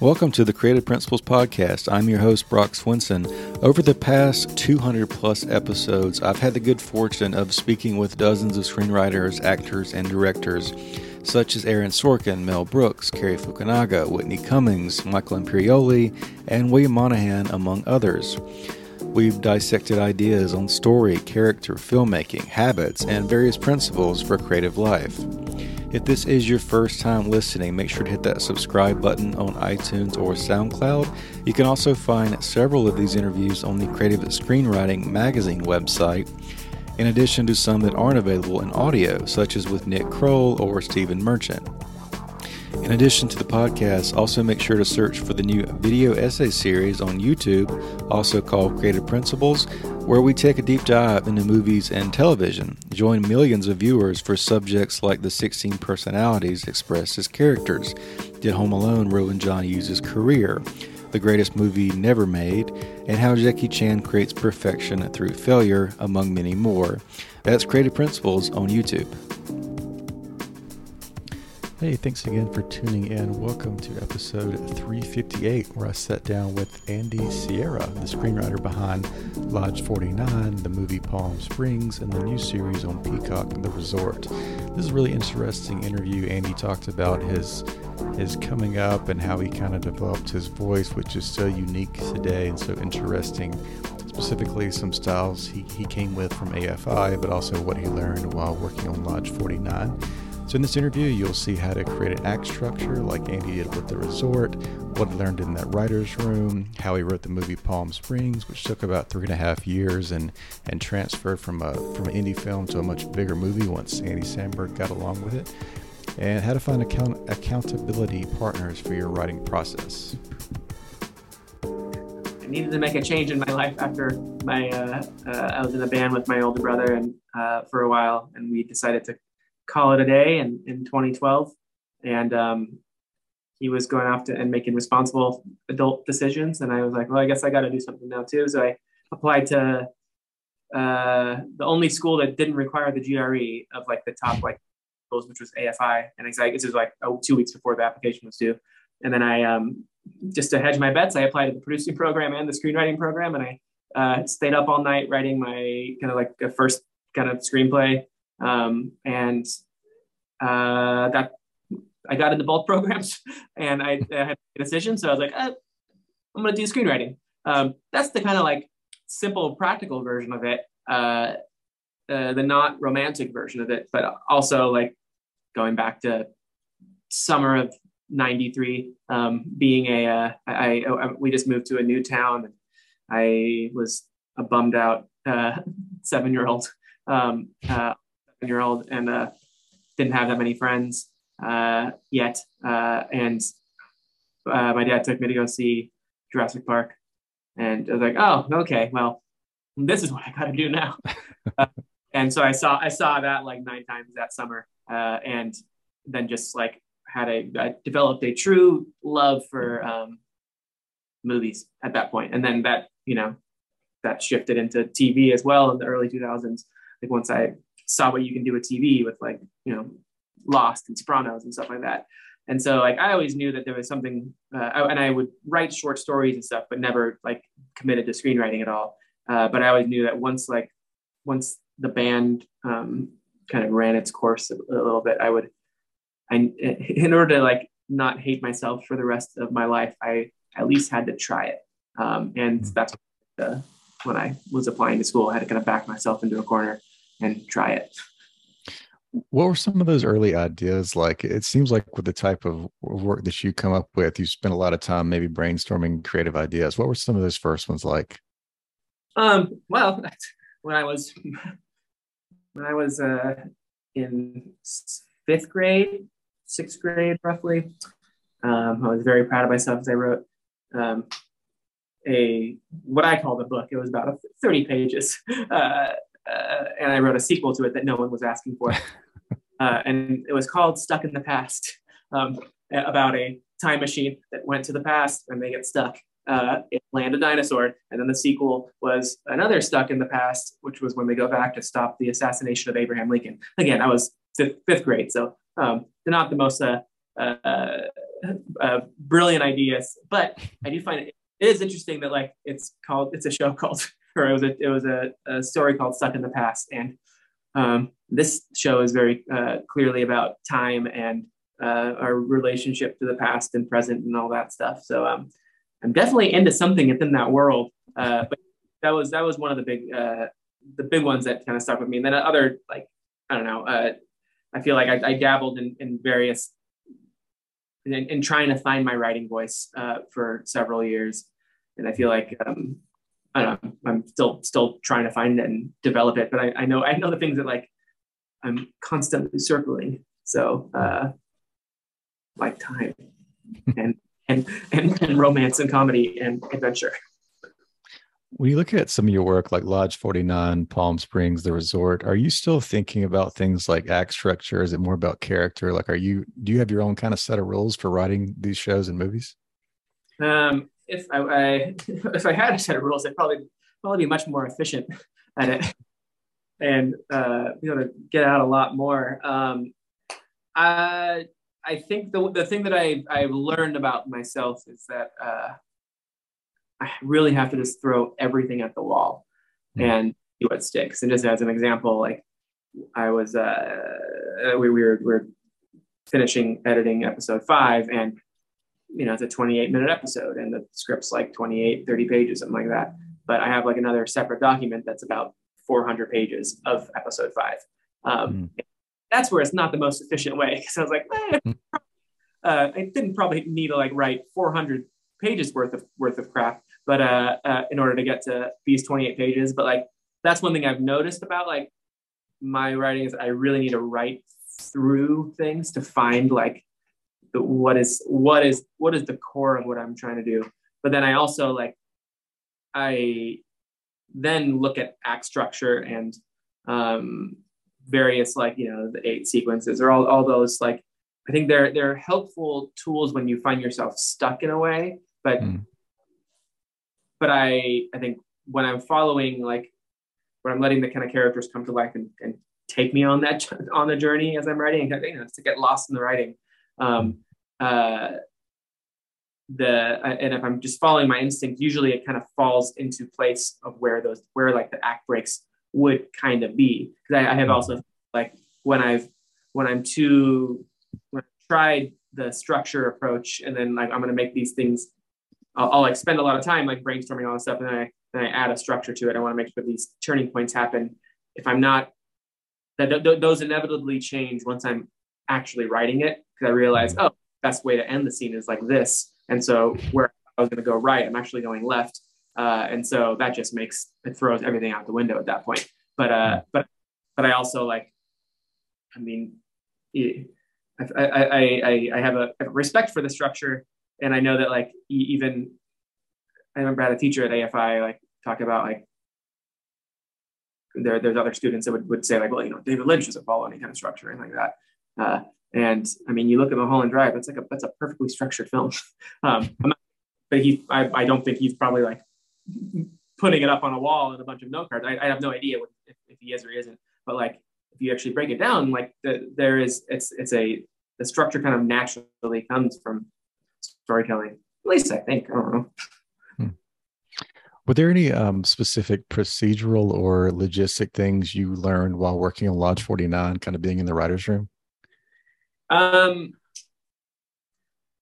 Welcome to the Creative Principles Podcast. I'm your host, Brock Swinson. Over the past 200 plus episodes, I've had the good fortune of speaking with dozens of screenwriters, actors, and directors, such as Aaron Sorkin, Mel Brooks, Cary Fukunaga, Whitney Cummings, Michael Imperioli, and William Monahan, among others. We've dissected ideas on story, character, filmmaking, habits, and various principles for creative life. If this is your first time listening, make sure to hit that subscribe button on iTunes or SoundCloud. You can also find several of these interviews on the Creative Screenwriting Magazine website, in addition to some that aren't available in audio, such as with Nick Kroll or Stephen Merchant. In addition to the podcast, also make sure to search for the new video essay series on YouTube, also called Creative Principles, where we take a deep dive into movies and television. Join millions of viewers for subjects like the 16 personalities expressed as characters. Did Home Alone ruin John Hughes' career? The greatest movie never made, and how Jackie Chan creates perfection through failure, among many more. That's Creative Principles on YouTube. Hey, thanks again for tuning in. Welcome to episode 358, where I sat down with Andy Siara, the screenwriter behind Lodge 49, the movie Palm Springs, and the new series on Peacock, The Resort. This is a really interesting interview. Andy talked about his his coming up and how he kind of developed his voice, which is so unique today and so interesting. Specifically, some styles he, he came with from AFI, but also what he learned while working on Lodge 49. So in this interview, you'll see how to create an act structure like Andy did with The Resort, what he learned in that writer's room, how he wrote the movie Palm Springs, which took about three and a half years and, and transferred from a from an indie film to a much bigger movie once Andy Samberg got along with it, and how to find account- accountability partners for your writing process. I needed to make a change in my life after my uh, uh, I was in a band with my older brother and uh, for a while, and we decided to call it a day in, in 2012. And um, he was going off to and making responsible adult decisions, and I was like, well, I guess I got to do something now too. So I applied to uh, the only school that didn't require the GRE of like the top like schools, which was AFI, and it's like this was like oh, two weeks before the application was due. And then I um, just to hedge my bets, I applied to the producing program and the screenwriting program, and I uh, stayed up all night writing my kind of like a first kind of screenplay, um, and uh, that I got into both programs, and I, I had a decision. So I was like, uh, I'm going to do screenwriting. Um, that's the kind of like simple, practical version of it. Uh, uh, the not romantic version of it, but also like going back to summer of 93 um, being a uh, I, I, we just moved to a new town and i was a bummed out uh, seven year old um, uh, year old and uh, didn't have that many friends uh, yet uh, and my dad took me to go see jurassic park and i was like oh okay well this is what i gotta do now and so i saw i saw that like nine times that summer and then just like had a I developed a true love for um, movies at that point, and then that you know that shifted into TV as well in the early 2000s. Like once I saw what you can do with TV with like you know Lost and Sopranos and stuff like that. And so like I always knew that there was something, uh, and I would write short stories and stuff, but never like committed to screenwriting at all. Uh, but I always knew that once like once the band um, kind of ran its course a, a little bit, I would I, in order to like not hate myself for the rest of my life, I at least had to try it. Um, and that's uh, when I was applying to school, I had to kind of back myself into a corner and try it. What were some of those early ideas like? It seems like with the type of work that you come up with, you spend a lot of time maybe brainstorming creative ideas. What were some of those first ones like? Um, well, when I was when I was uh, in fifth grade, sixth grade roughly. Um, I was very proud of myself as I wrote um, a what I call the book. It was about 30 pages, uh, uh, and I wrote a sequel to it that no one was asking for, uh, and it was called "Stuck in the Past," um, about a time machine that went to the past and they get stuck. Uh, it land a dinosaur, and then the sequel was another stuck in the past, which was when they go back to stop the assassination of Abraham Lincoln. Again, I was fifth, fifth grade, so um, not the most uh, uh, uh, brilliant ideas, but I do find it, it is interesting that like it's called it's a show called or it was a it was a, a story called Stuck in the Past, and um, this show is very uh, clearly about time and uh, our relationship to the past and present and all that stuff. So um, I'm definitely into something within that world. Uh, but that was that was one of the big uh, the big ones that kind of stuck with me. And then other like I don't know. Uh, I feel like I, I dabbled in, in various in, in, trying to find my writing voice uh, for several years, and I feel like um, I don't know. I'm still still trying to find it and develop it. But I, I know I know the things that like I'm constantly circling. So uh, like time and and, and, and romance and comedy and adventure. When you look at some of your work like Lodge 49, Palm Springs, The Resort, are you still thinking about things like act structure? Is it more about character? Like, are you, do you have your own kind of set of rules for writing these shows and movies? Um, if I, I if I had a set of rules, I'd probably, probably be much more efficient at it and uh, be able to get out a lot more. Um, I, I think the the thing that I I've learned about myself is that uh, I really have to just throw everything at the wall mm. and see what sticks. And just as an example, like I was uh, we, we were we are finishing editing episode five, and you know it's a 28 minute episode, and the script's like 28 30 pages, something like that. But I have like another separate document that's about 400 pages of episode five. Um, mm that's where it's not the most efficient way because I was like, eh, uh, I didn't probably need to like write 400 pages worth of worth of crap, but uh, uh, in order to get to these 28 pages, but like that's one thing I've noticed about like my writing is I really need to write through things to find like the, what is what is what is the core of what I'm trying to do. But then I also like I then look at act structure and um, various like you know the eight sequences or all, all those like i think they're they're helpful tools when you find yourself stuck in a way but mm. but i i think when i'm following like when i'm letting the kind of characters come to life and, and take me on that on the journey as i'm writing you know, to get lost in the writing um uh the and if i'm just following my instinct usually it kind of falls into place of where those where like the act breaks would kind of be. Because I, I, have also like when I've when I'm too when I've tried the structure approach, and then like I'm going to make these things. I'll, I'll, like spend a lot of time like brainstorming all this stuff, and then I then I add a structure to it. I want to make sure these turning points happen. If I'm not, that th- th- those inevitably change once I'm actually writing it because I realize, oh, best way to end the scene is like this, and so where I was going to go right, I'm actually going left. Uh, and so that just makes it throws everything out the window at that point. But uh, but but I also like, I mean, I I I, I have a respect for the structure, and I know that like even I remember I had a teacher at AFI like talk about like there there's other students that would, would say like well you know David Lynch doesn't follow any kind of structure or anything like that. Uh, and I mean, you look at Mulholland Drive; that's like a that's a perfectly structured film. um, not, but he, I, I don't think he's probably like putting it up on a wall and a bunch of note cards. I, I have no idea what, if, if, he is or he isn't, but like if you actually break it down, like the, there is, it's it's a the structure kind of naturally comes from storytelling. At least I think. I don't know. Hmm. Were there any um, specific procedural or logistic things you learned while working on Lodge 49, kind of being in the writer's room? Um,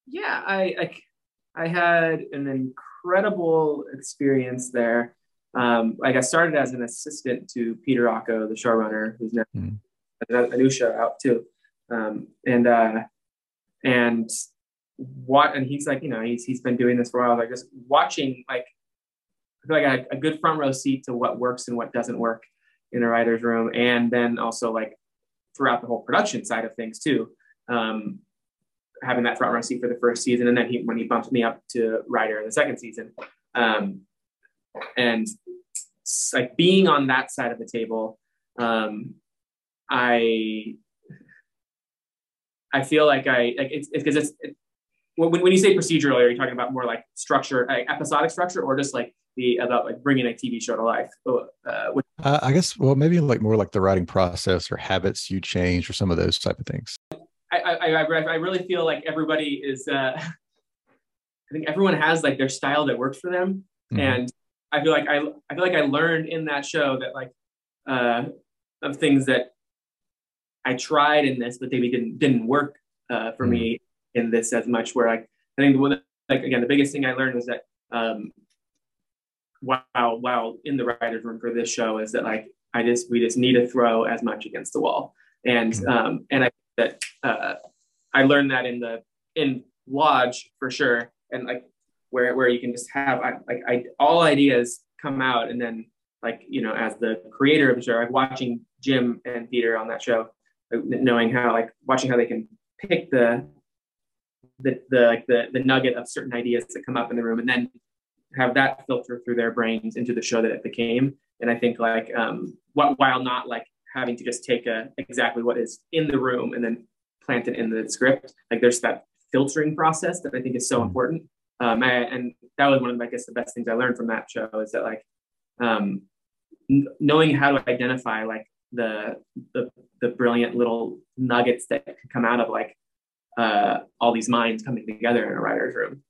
yeah, I, I, I had an incredible experience there. Um, like I started as an assistant to Peter Ocko, the showrunner, who's now mm. a, new show out too. Um, and uh, and what and he's like, you know, he's he's been doing this for a while. Like just watching, like I feel like I had a good front row seat to what works and what doesn't work in a writer's room, and then also like throughout the whole production side of things too. Um, having that front row seat for the first season, and then he when he bumped me up to writer in the second season, um, and like being on that side of the table, um, I I feel like I like it's because it's, it's, when, when you say procedural, are you talking about more like structure, like episodic structure, or just like the about like bringing a TV show to life? Uh, which, uh, I guess well maybe like more like the writing process or habits you change or some of those type of things. I I, I, I really feel like everybody is. Uh, I think everyone has like their style that works for them, mm-hmm. and I feel like I I feel like I learned in that show that like uh, of things that I tried in this, but maybe didn't didn't work uh, for mm-hmm. me in this as much. Where like I think the, like again the biggest thing I learned was that um, while while in the writers room for this show is that like I just we just need to throw as much against the wall, and mm-hmm. um, and I that uh, I learned that in the in Lodge for sure, and like where where you can just have I, like I, all ideas come out, and then like you know as the creator of the show, like watching Jim and Peter on that show, knowing how like watching how they can pick the the the like the the nugget of certain ideas that come up in the room, and then have that filter through their brains into the show that it became. And I think like um, what while not like having to just take a, exactly what is in the room and then plant it in the script, like there's that filtering process that I think is so mm-hmm. important. Um, I, and that was one of, I guess, the best things I learned from that show is that like um, n- knowing how to identify like the, the the brilliant little nuggets that can come out of like uh, all these minds coming together in a writer's room.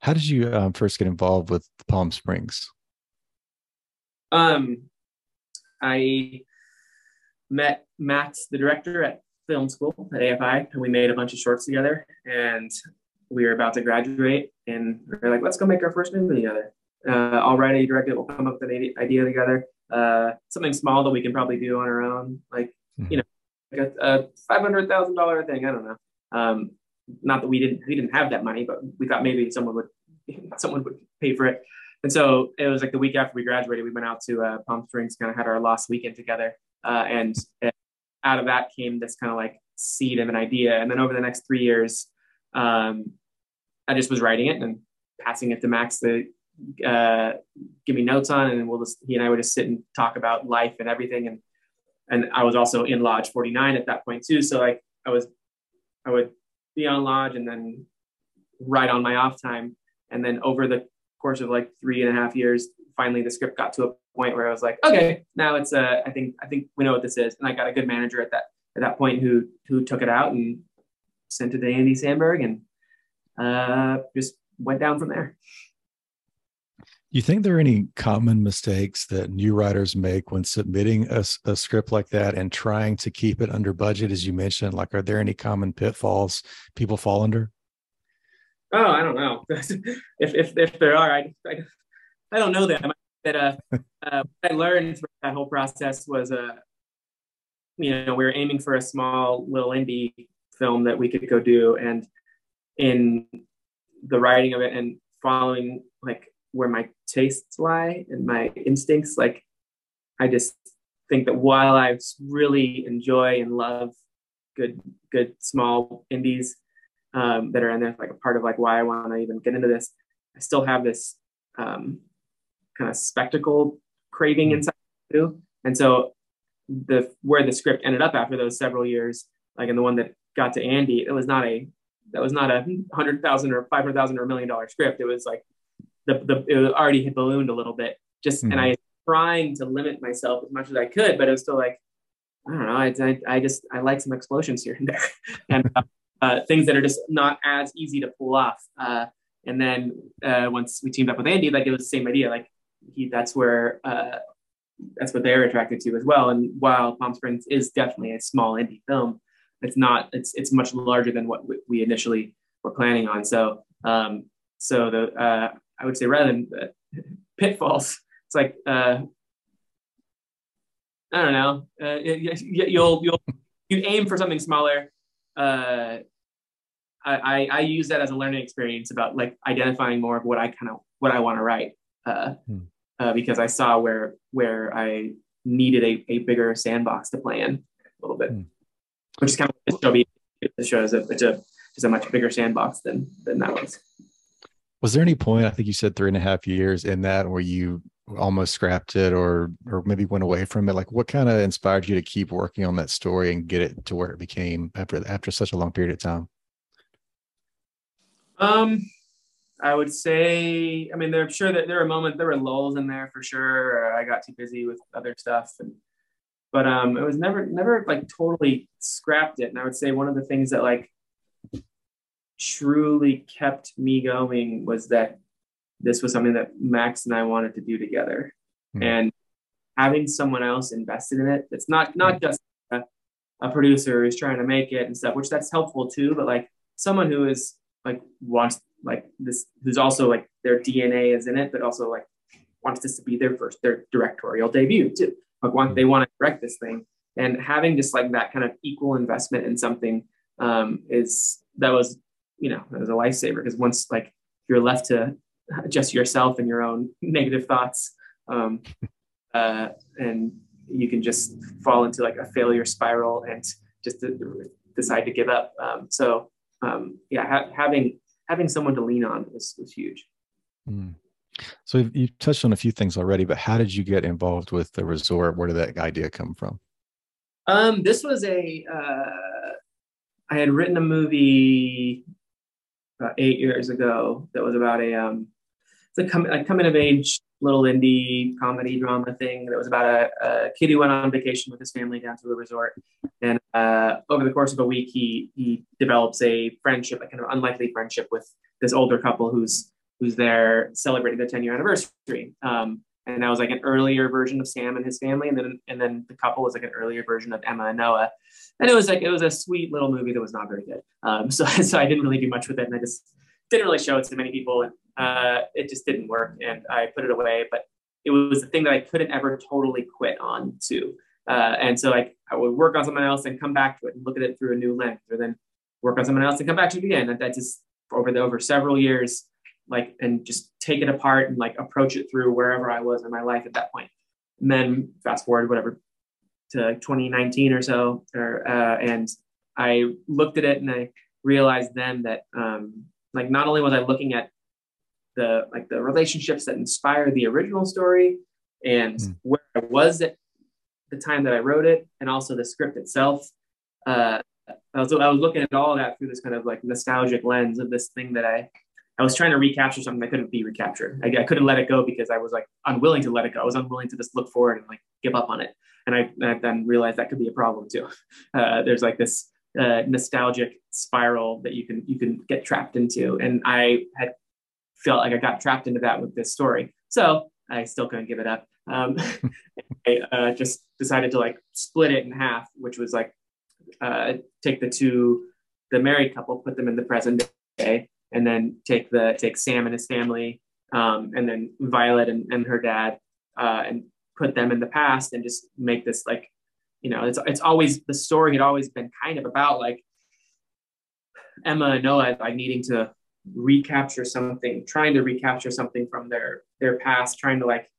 How did you um, first get involved with Palm Springs? Um, I met Max, the director at film school at AFI, and we made a bunch of shorts together. And we were about to graduate, and we are like, let's go make our first movie together. Uh, I'll write a director, we'll come up with an idea together. Uh, something small that we can probably do on our own, like mm-hmm. you know, like a, a five hundred thousand dollar thing. I don't know. Um, not that we didn't we didn't have that money, but we thought maybe someone would someone would pay for it. And so it was like the week after we graduated, we went out to uh, Palm Springs, kind of had our last weekend together, uh, and out of that came this kind of like seed of an idea. And then over the next three years, um, I just was writing it and passing it to Max to uh, give me notes on, and we'll just he and I would just sit and talk about life and everything. And and I was also in Lodge 49 at that point too. So like I was, I would be on Lodge and then write on my off time. And then over the course of like three and a half years, finally the script got to a point where I was like, okay, now it's uh, I think I think we know what this is. And I got a good manager at that at that point who who took it out and sent it to Andy Samberg and uh, just went down from there. Do you think there are any common mistakes that new writers make when submitting a, a, script like that and trying to keep it under budget, as you mentioned? Like, are there any common pitfalls people fall under? Oh, I don't know. if, if if there are, I I, I don't know them. That uh, uh, what I learned through that whole process was uh, you know, we were aiming for a small little indie film that we could go do, and in the writing of it and following like where my tastes lie and my instincts. Like, I just think that while I really enjoy and love good, good small indies um, that are in there, like a part of like why I want to even get into this, I still have this um, kind of spectacle craving inside too. And so the where the script ended up after those several years, like in the one that got to Andy, it was not a that was not a hundred thousand or five hundred thousand or a million dollar script. It was like the, the it already had ballooned a little bit. Just mm-hmm. and I was trying to limit myself as much as I could, but it was still like I don't know. I, I, I just I like some explosions here and there, and uh, uh, things that are just not as easy to pull off. Uh, and then uh, once we teamed up with Andy, like it was the same idea. Like he, that's where uh, that's what they're attracted to as well. And while Palm Springs is definitely a small indie film, it's not. It's it's much larger than what we initially were planning on. So um, so the uh, I would say rather than uh, pitfalls, it's like I don't know. Uh, you'll you'll you aim for something smaller. Uh, I, I use that as a learning experience about like identifying more of what I kind of what I want to write uh, hmm. uh, because I saw where where I needed a, a bigger sandbox to play in a little bit, hmm. which is kind of what this show the show is a it's a it's a much bigger sandbox than than that was. Was there any point? I think you said three and a half years in that where you almost scrapped it or or maybe went away from it. Like, what kind of inspired you to keep working on that story and get it to where it became after after such a long period of time? Um, I would say, I mean, I'm sure that there were moments, there were lulls in there for sure. I got too busy with other stuff, and but um, it was never, never like totally scrapped it. And I would say one of the things that like truly kept me going was that this was something that Max and I wanted to do together, mm-hmm. and having someone else invested in it. It's not not just a, a producer who's trying to make it and stuff, which that's helpful too, but like someone who is like wants like this who's also like their DNA is in it, but also like wants this to be their first their directorial debut too. Like want they want to direct this thing, and having just like that kind of equal investment in something um, is that was you know that was a lifesaver because once like you're left to just yourself and your own negative thoughts, um, uh, and you can just fall into like a failure spiral and just decide to give up. Um, so um, yeah, ha- having having someone to lean on was was huge. Mm. So you touched on a few things already, but how did you get involved with the resort? Where did that idea come from? Um, this was a uh, I had written a movie about eight years ago that was about a um, it's a, a coming of age little indie comedy drama thing that was about a, a, kid who went on vacation with his family down to a resort. And uh, over the course of a week, he he develops a friendship, a kind of unlikely friendship with this older couple who's who's there celebrating their 10 year anniversary. Um, and that was like an earlier version of Sam and his family, and then and then the couple was like an earlier version of Emma and Noah. And it was like it was a sweet little movie that was not very good. Um, so so I didn't really do much with it, and I just didn't really show it to many people. And uh, it just didn't work and I put it away. But it was the thing that I couldn't ever totally quit on too. Uh, and so like I would work on something else and come back to it and look at it through a new lens, or then work on something else and come back to it again. And that just over the over several years, like and just take it apart and like approach it through wherever I was in my life at that point. And then fast forward whatever to 2019 or so, or uh, and I looked at it and I realized then that um, like not only was I looking at the like the relationships that inspire the original story and mm. where I was at the time that I wrote it, and also the script itself. Uh, I was I was looking at all of that through this kind of like nostalgic lens of this thing that I I was trying to recapture something that couldn't be recaptured. I, I couldn't let it go because I was like unwilling to let it go. I was unwilling to just look forward and like give up on it. And I, I then realized that could be a problem too. Uh, there's like this uh, nostalgic spiral that you can you can get trapped into, and I had felt like I got trapped into that with this story. So I still couldn't give it up. Um, I uh, just decided to like split it in half, which was like uh, take the two, the married couple, put them in the present day, and then take the take Sam and his family, um, and then Violet and, and her dad, uh, and put them in the past, and just make this like, you know, it's it's always the story had always been kind of about like Emma and Noah like needing to recapture something, trying to recapture something from their their past, trying to like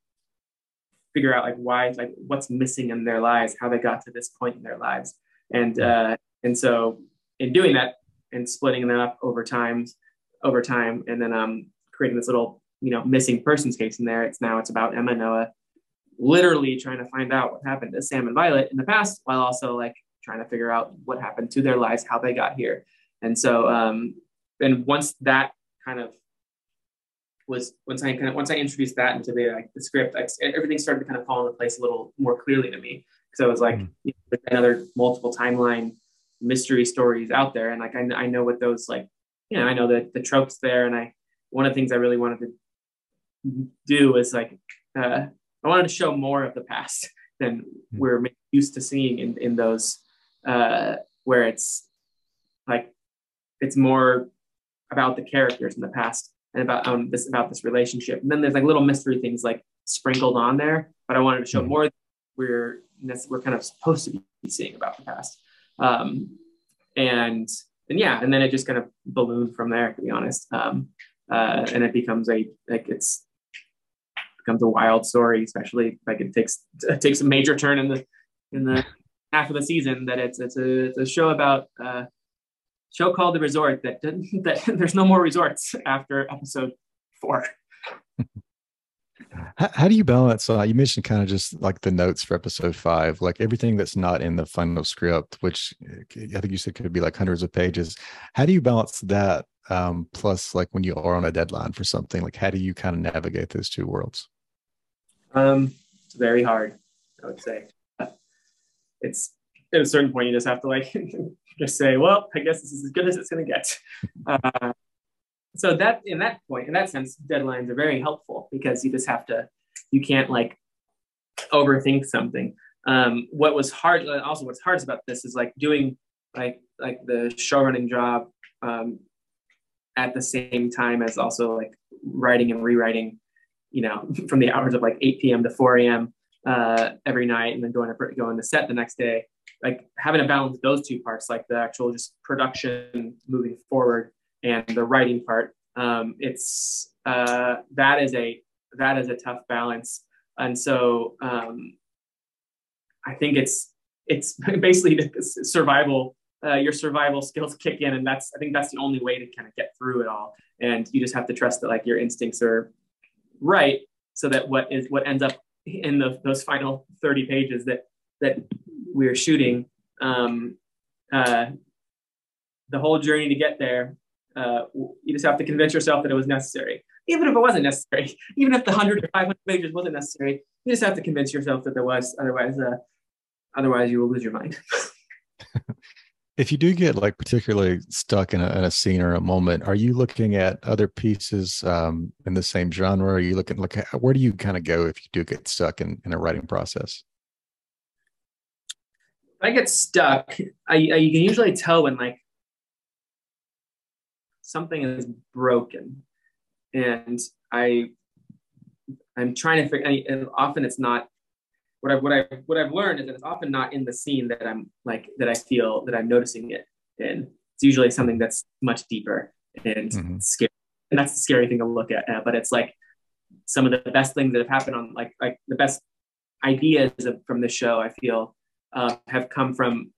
figure out like why like what's missing in their lives, how they got to this point in their lives, and uh, and so in doing that and splitting them up over time, over time, and then um, creating this little you know missing persons case in there. It's now it's about Emma Noah literally trying to find out what happened to Sam and Violet in the past, while also like trying to figure out what happened to their lives, how they got here. And so um, and once that kind of was once I kind of once I introduced that into the like the script, I, everything started to kind of fall into place a little more clearly to me. Because I was like, mm. you know, another multiple timeline mystery stories out there, and like I, I know what those like, you know, I know the the tropes there, and I one of the things I really wanted to do is like uh, I wanted to show more of the past than mm. we're used to seeing in in those uh, where it's like it's more about the characters in the past and about um, this about this relationship. And then there's like little mystery things like sprinkled on there, but I wanted to show mm-hmm. more we're we're kind of supposed to be seeing about the past. Um, and and yeah, and then it just kind of ballooned from there, to be honest. Um, uh, and it becomes a like it's becomes a wild story, especially like it takes it takes a major turn in the in the half of the season that it's it's a, it's a show about uh, show called The Resort that didn't that there's no more resorts after episode four. How, how, do you balance? Uh, you mentioned kind of just like the notes for episode five, like everything that's not in the final script, which uh, I think you said could be like hundreds of pages. How do you balance that? Um, plus, like when you are on a deadline for something, like how do you kind of navigate those two worlds? Um, it's very hard, I would say. It's at a certain point you just have to like just say, well, I guess this is as good as it's going to get. Uh, so that in that point, in that sense, deadlines are very helpful because you just have to, you can't like overthink something. Um, what was hard, uh, also what's hardest about this is like doing like like the show running job um, at the same time as also like writing and rewriting, you know, from the hours of like 8 p.m. to 4 a.m. Uh, every night, and then going to going to set the next day. Like having to balance those two parts, like the actual just production moving forward and the writing part. Um, it's uh, that is a that is a tough balance, and so um, I think it's it's basically survival. Uh, your survival skills kick in, and that's I think that's the only way to kind of get through it all. And you just have to trust that like your instincts are right, so that what is what ends up in the, those final thirty pages that that we're shooting um, uh, the whole journey to get there uh, you just have to convince yourself that it was necessary. Even if it wasn't necessary, even if the 100 or 500 pages wasn't necessary, you just have to convince yourself that there was. Otherwise, uh, otherwise you will lose your mind. if you do get like particularly stuck in a, in a, scene or a moment, are you looking at other pieces um, in the same genre? Are you looking like where do you kind of go if you do get stuck in, in a writing process? I get stuck, I, I you can usually tell when like something is broken and i i'm trying to figure and often it's not what I've what i what i've learned is that it's often not in the scene that i'm like that i feel that i'm noticing it in it's usually something that's much deeper and mm-hmm. scary and that's the scary thing to look at uh, but it's like some of the best things that have happened on like like the best ideas of, from the show i feel uh, have come from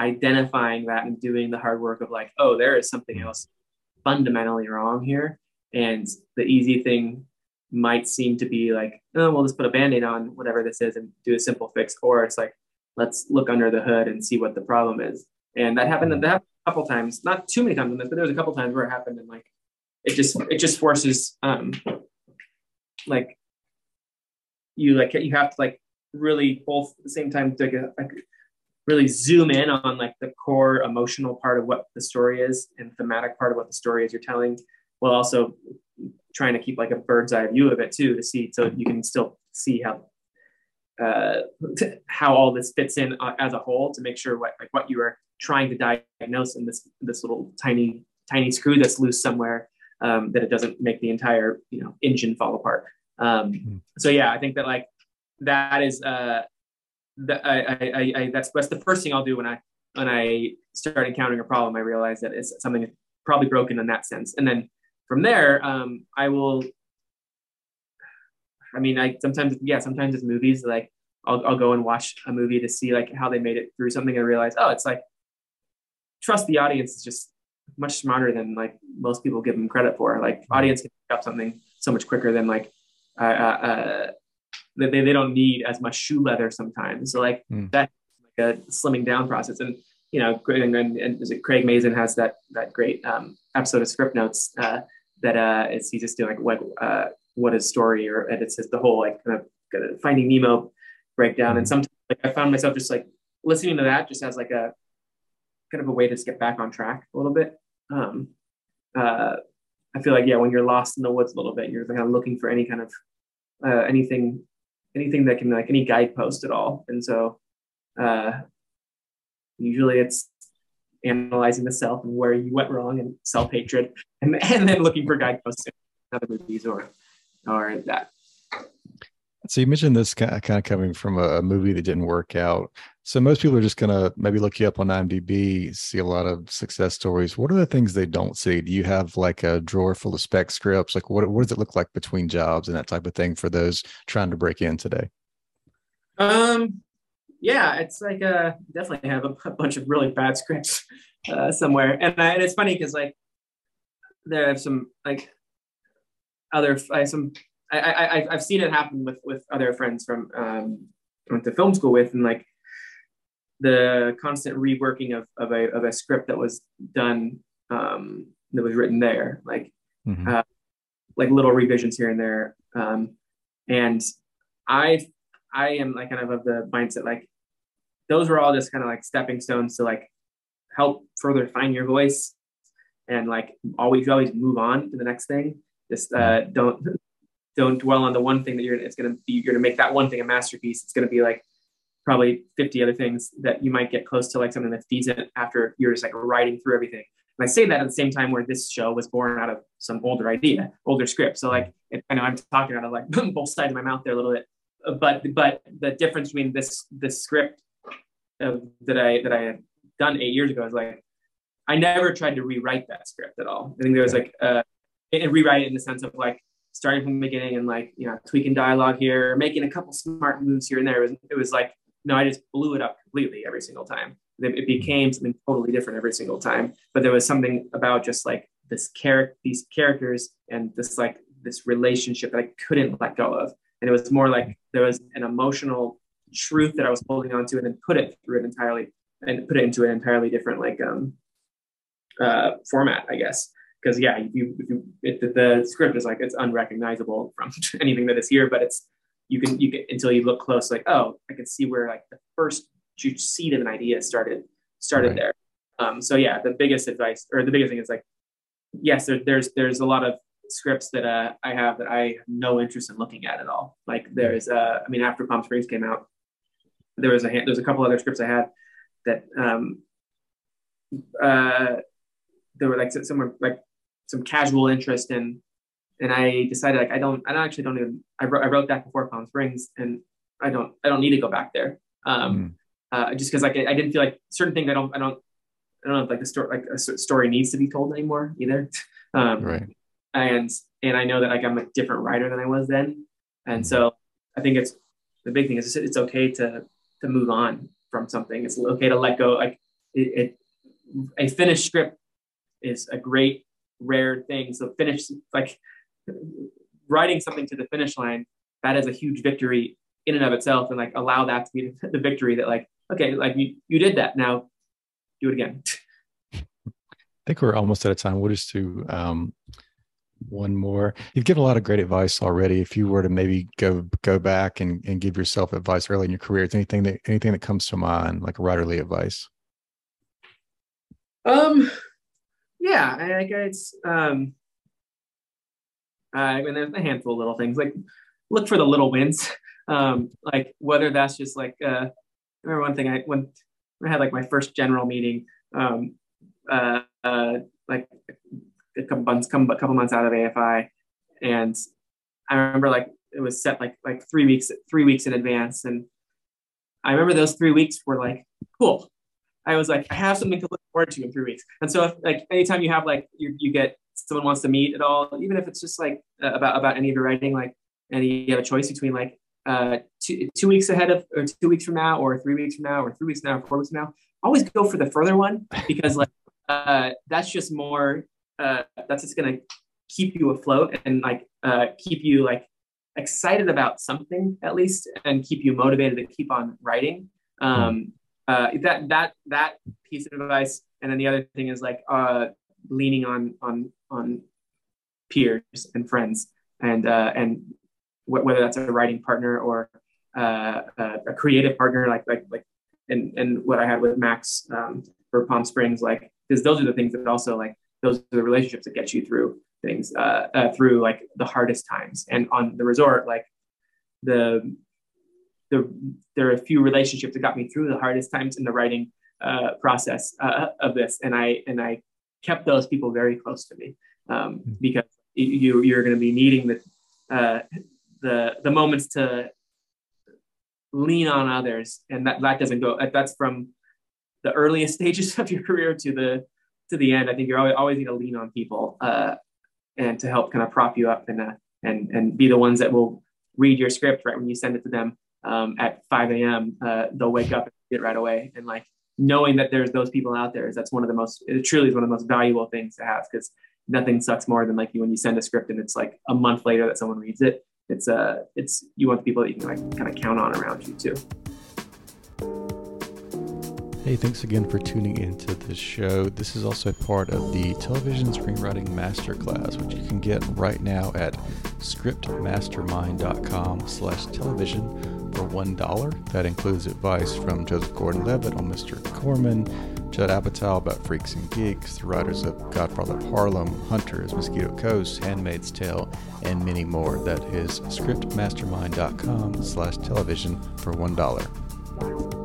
identifying that and doing the hard work of like, oh, there is something mm. else fundamentally wrong here. And the easy thing might seem to be like, oh, we'll just put a band-aid on whatever this is and do a simple fix. Or it's like, let's look under the hood and see what the problem is. And that happened, that happened a couple times, not too many times, but there was a couple times where it happened and like, it just, it just forces, um, like you like, you have to like really both at the same time, like, a, like really zoom in on like the core emotional part of what the story is and thematic part of what the story is you're telling while also trying to keep like a bird's eye view of it too to see so you can still see how uh, how all this fits in uh, as a whole to make sure what like what you are trying to diagnose in this this little tiny tiny screw that's loose somewhere um, that it doesn't make the entire you know engine fall apart um, mm-hmm. so yeah i think that like that is uh, that I, I, I, that's that's the first thing I'll do when I when I start encountering a problem. I realize that it's something probably broken in that sense, and then from there, um, I will. I mean, I sometimes yeah, sometimes it's movies like I'll I'll go and watch a movie to see like how they made it through something and realize oh, it's like trust the audience is just much smarter than like most people give them credit for. Like audience can pick up something so much quicker than like uh, uh, they, they don't need as much shoe leather sometimes. So like mm. that's like a slimming down process. And you know, and, and, and is it Craig Mazin has that that great um, episode of Script Notes uh, that uh, is he's just doing like what uh, what is story or and it says the whole like kind of Finding Nemo breakdown. And hmm. sometimes like, I found myself just like listening to that just as like a kind of a way to just get back on track a little bit. Um, uh, I feel like yeah, when you're lost in the woods a little bit, you're kind of looking for any kind of uh, anything anything that can like any guidepost at all. And so uh, usually it's analyzing the self and where you went wrong and self hatred, and and then looking for guideposts in other movies or or that. So you mentioned this kind of coming from a movie that didn't work out. So most people are just going to maybe look you up on IMDb, see a lot of success stories. What are the things they don't see? Do you have like a drawer full of spec scripts? Like what what does it look like between jobs and that type of thing for those trying to break in today? Um, yeah, it's like uh definitely have a, a bunch of really bad scripts uh, somewhere, and, I, and it's funny because like there are some like other have some I, I I've seen it happen with with other friends from um I went to film school with, and like the constant reworking of of a of a script that was done um that was written there, like mm-hmm. uh, like little revisions here and there, um, and I I am like kind of of the mindset like those were all just kind of like stepping stones to like help further find your voice and like always always move on to the next thing just uh, don't don't dwell on the one thing that you're it's going to be you're going to make that one thing a masterpiece it's going to be like probably 50 other things that you might get close to like something that's decent after you're just like writing through everything and i say that at the same time where this show was born out of some older idea older script so like i know i'm talking out of like both sides of my mouth there a little bit but but the difference between this this script that I that I had done eight years ago. is like, I never tried to rewrite that script at all. I think there was like uh, and rewrite it in the sense of like starting from the beginning and like you know tweaking dialogue here, making a couple smart moves here and there. It was, it was like no, I just blew it up completely every single time. It became something totally different every single time. But there was something about just like this character, these characters, and this like this relationship that I couldn't let go of. And it was more like there was an emotional truth that I was holding on to and then put it through it entirely and put it into an entirely different like um uh format, I guess. Because yeah, if you if you it, the, script is like it's unrecognizable from anything that is here, but it's you can you can until you look close, like oh, I can see where like the first seed of an idea started started right. there. Um, so yeah, the biggest advice or the biggest thing is like, yes, there, there's there's a lot of scripts that uh, I have that I have no interest in looking at at all. Like there's, uh, I mean, after Palm Springs came out, there was a hand, there's a couple other scripts I had that um, uh, there were like somewhere like some casual interest in, and I decided like I don't I don't actually don't even I wrote I wrote that before Palm Springs and I don't I don't need to go back there um, mm. uh, just because like I, I, didn't feel like certain things I don't I don't I don't know if like the story like a story needs to be told anymore either um, right and and I know that like I'm a different writer than I was then and mm. so I think it's the big thing is it's okay to to move on from something. It's okay to let go. Like it, it a finished script is a great rare thing. So finish like writing something to the finish line, that is a huge victory in and of itself. And like allow that to be the victory that like, okay, like you, you did that. Now do it again. I think we're almost out of time. We'll just do um, one more. You've given a lot of great advice already. If you were to maybe go go back and, and give yourself advice early in your career, is anything that anything that comes to mind, like writerly advice? Um, yeah, I, I guess um, I mean, there's a handful of little things like look for the little wins. Um, like whether that's just like uh, I remember one thing I when I had like my first general meeting, um, uh, uh like a couple months, come a couple months out of AFI, and I remember like it was set like like three weeks three weeks in advance, and I remember those three weeks were like cool. I was like, I have something to look forward to in three weeks. And so, if, like, anytime you have like you, you get someone wants to meet at all, even if it's just like about about any of your writing, like, and you have a choice between like uh, two, two weeks ahead of or two weeks from now, or three weeks from now, or three weeks now, or four weeks from now, always go for the further one because like uh, that's just more uh, that's just to keep you afloat and like uh, keep you like excited about something at least and keep you motivated to keep on writing um, uh, that that that piece of advice. And then the other thing is like uh, leaning on on on peers and friends and uh, and wh- whether that's a writing partner or uh, a creative partner like like like and and what I had with Max um, for Palm Springs like because those are the things that also like those are the relationships that get you through things uh, uh, through like the hardest times. And on the resort like the the there are a few relationships that got me through the hardest times in the writing uh, process uh, of this. And i and i kept those people very close to me um, hmm. because you you're going to be needing the uh, the the moments to lean on others. And that that doesn't go that's from the earliest stages of your career to the to the end, I think you're always, always need to lean on people uh, and to help kind of prop you up and uh, and and be the ones that will read your script right when you send it to them um, at 5 a.m., uh, they'll wake up and get right away. And like knowing that there's those people out there is that's one of the most, it truly is one of the most valuable things to have because nothing sucks more than like when you send a script and it's like a month later that someone reads it. It's uh, it's you want the people that you can like kind of count on around you too. Hey, thanks again for tuning into the show. This is also part of the Television Screenwriting Masterclass, which you can get right now at scriptmastermind.com slash television for $1. That includes advice from Joseph Gordon-Levitt on Mr. Corman, Judd Apatow about Freaks and Geeks, the writers of Godfather Harlem, Hunters, Mosquito Coast, Handmaid's Tale, and many more. That is scriptmastermind.com slash television for $1.